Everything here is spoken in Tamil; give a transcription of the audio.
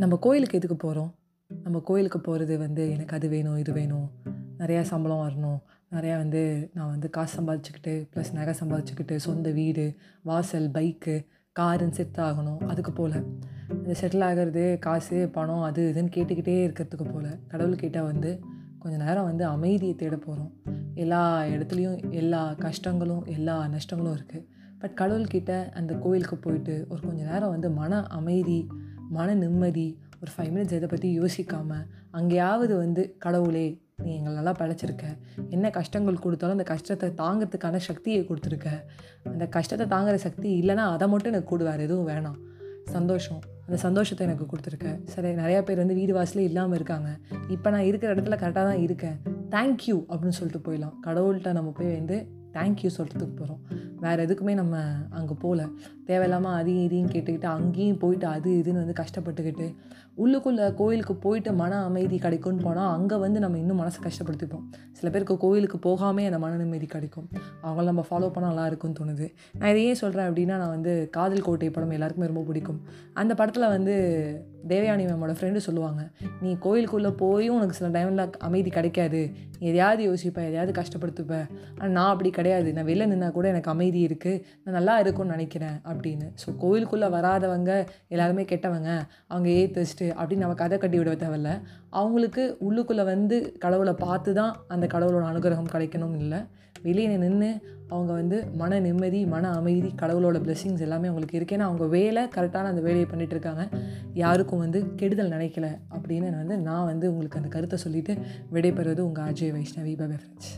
நம்ம கோயிலுக்கு எதுக்கு போகிறோம் நம்ம கோயிலுக்கு போகிறது வந்து எனக்கு அது வேணும் இது வேணும். நிறையா சம்பளம் வரணும். நிறையா வந்து நான் வந்து காசு சம்பாதிச்சுக்கிட்டு ப்ளஸ் நகை சம்பாதிச்சுக்கிட்டு சொந்த வீடு வாசல் பைக்கு காருன்னு செட் ஆகணும். அதுக்கு போல். இந்த செட்டில் ஆகிறது காசு பணம் அது இதுன்னு கேட்டுக்கிட்டே இருக்கிறதுக்கு போல். கடவுள்கிட்ட வந்து கொஞ்ச நேரம் வந்து அமைதியை தேட போகிறோம் எல்லா இடத்துலையும் எல்லா கஷ்டங்களும் எல்லா நஷ்டங்களும் இருக்குது பட் கடவுள்கிட்ட அந்த கோயிலுக்கு போயிட்டு ஒரு கொஞ்சம் நேரம் வந்து மன அமைதி மன நிம்மதி ஒரு ஃபைவ் மினிட்ஸ் இதை பற்றி யோசிக்காமல் அங்கேயாவது வந்து கடவுளே நீ எங்களை நல்லா படைச்சிருக்க. என்ன கஷ்டங்கள் கொடுத்தாலும் அந்த கஷ்டத்தை தாங்கிறதுக்கான சக்தியை கொடுத்துருக்க. அந்த கஷ்டத்தை தாங்குற சக்தி இல்லைன்னா அதை மட்டும் எனக்கு கூடு வேறு எதுவும் வேணாம். சந்தோஷம். அந்த சந்தோஷத்தை எனக்கு கொடுத்துருக்க. சரி நிறையா பேர் வந்து வீடு வாசலே இல்லாமல் இருக்காங்க. இப்போ நான் இருக்கிற இடத்துல கரெக்டாக தான் இருக்கேன். தேங்க்யூ அப்படின்னு சொல்லிட்டு போயிடலாம். கடவுள்கிட்ட நம்ம போய் வந்து தேங்க்யூ சொல்கிறதுக்கு போகிறோம் வேறு எதுக்குமே நம்ம அங்கே போகல தேவையில்லாமல் அதையும் இதையும் கேட்டுக்கிட்டு அங்கேயும் போயிட்டு அது இதுன்னு வந்து கஷ்டப்பட்டுக்கிட்டு உள்ளுக்குள்ளே கோயிலுக்கு போயிட்டு மன அமைதி கிடைக்கும்னு போனால் அங்கே வந்து நம்ம இன்னும் மனசை கஷ்டப்படுத்திப்போம். சில பேருக்கு கோயிலுக்கு போகாமே அந்த மன நிம்மதி கிடைக்கும். அவங்கள நம்ம ஃபாலோ பண்ணால் நல்லா இருக்கும்னு தோணுது. நான் இதை ஏன் சொல்கிறேன் அப்படின்னா நான் வந்து காதல் கோட்டை படம் எல்லாருக்குமே ரொம்ப பிடிக்கும். அந்த படத்தில் வந்து தேவயானி மேமோட ஃப்ரெண்டு சொல்லுவாங்க நீ கோயிலுக்குள்ளே போயும் உனக்கு சில டைமில் அமைதி கிடைக்காது. நீ எதையாவது யோசிப்பேன் எதையாவது கஷ்டப்படுத்துப்ப. ஆனால் நான் அப்படி கிடையாது. நான் வெளில நின்னா கூட எனக்கு அமைதி இருக்குது நான் நல்லா இருக்கும்னு நினைக்கிறேன் அப்படின்னு. ஸோ கோயிலுக்குள்ளே வராதவங்க எல்லாருமே கெட்டவங்க அவங்க ஏத்தஸ்ட்டு அப்படின்னு நம்ம கதை கட்டி விட தேவையில்ல. அவங்களுக்கு உள்ளுக்குள்ளே வந்து கடவுளை பார்த்து தான் அந்த கடவுளோட அனுகிரகம் கிடைக்கணும்னு இல்லை. வெளியே நின்று அவங்க வந்து மன நிம்மதி மன அமைதி கடவுளோட blessings எல்லாமே அவங்களுக்கு இருக்கு. ஏன்னா அவங்க வேலை கரெக்டான அந்த வேலையை பண்ணிகிட்டு இருக்காங்க. யாருக்கும் வந்து கெடுதல் நினைக்கல அப்படின்னு வந்து நான் வந்து உங்களுக்கு அந்த கருத்தை சொல்லிவிட்டு விடைபெறுவது உங்கள் அஜய் வைஷ்ணவி பை ஃப்ரெண்ட்ஸ்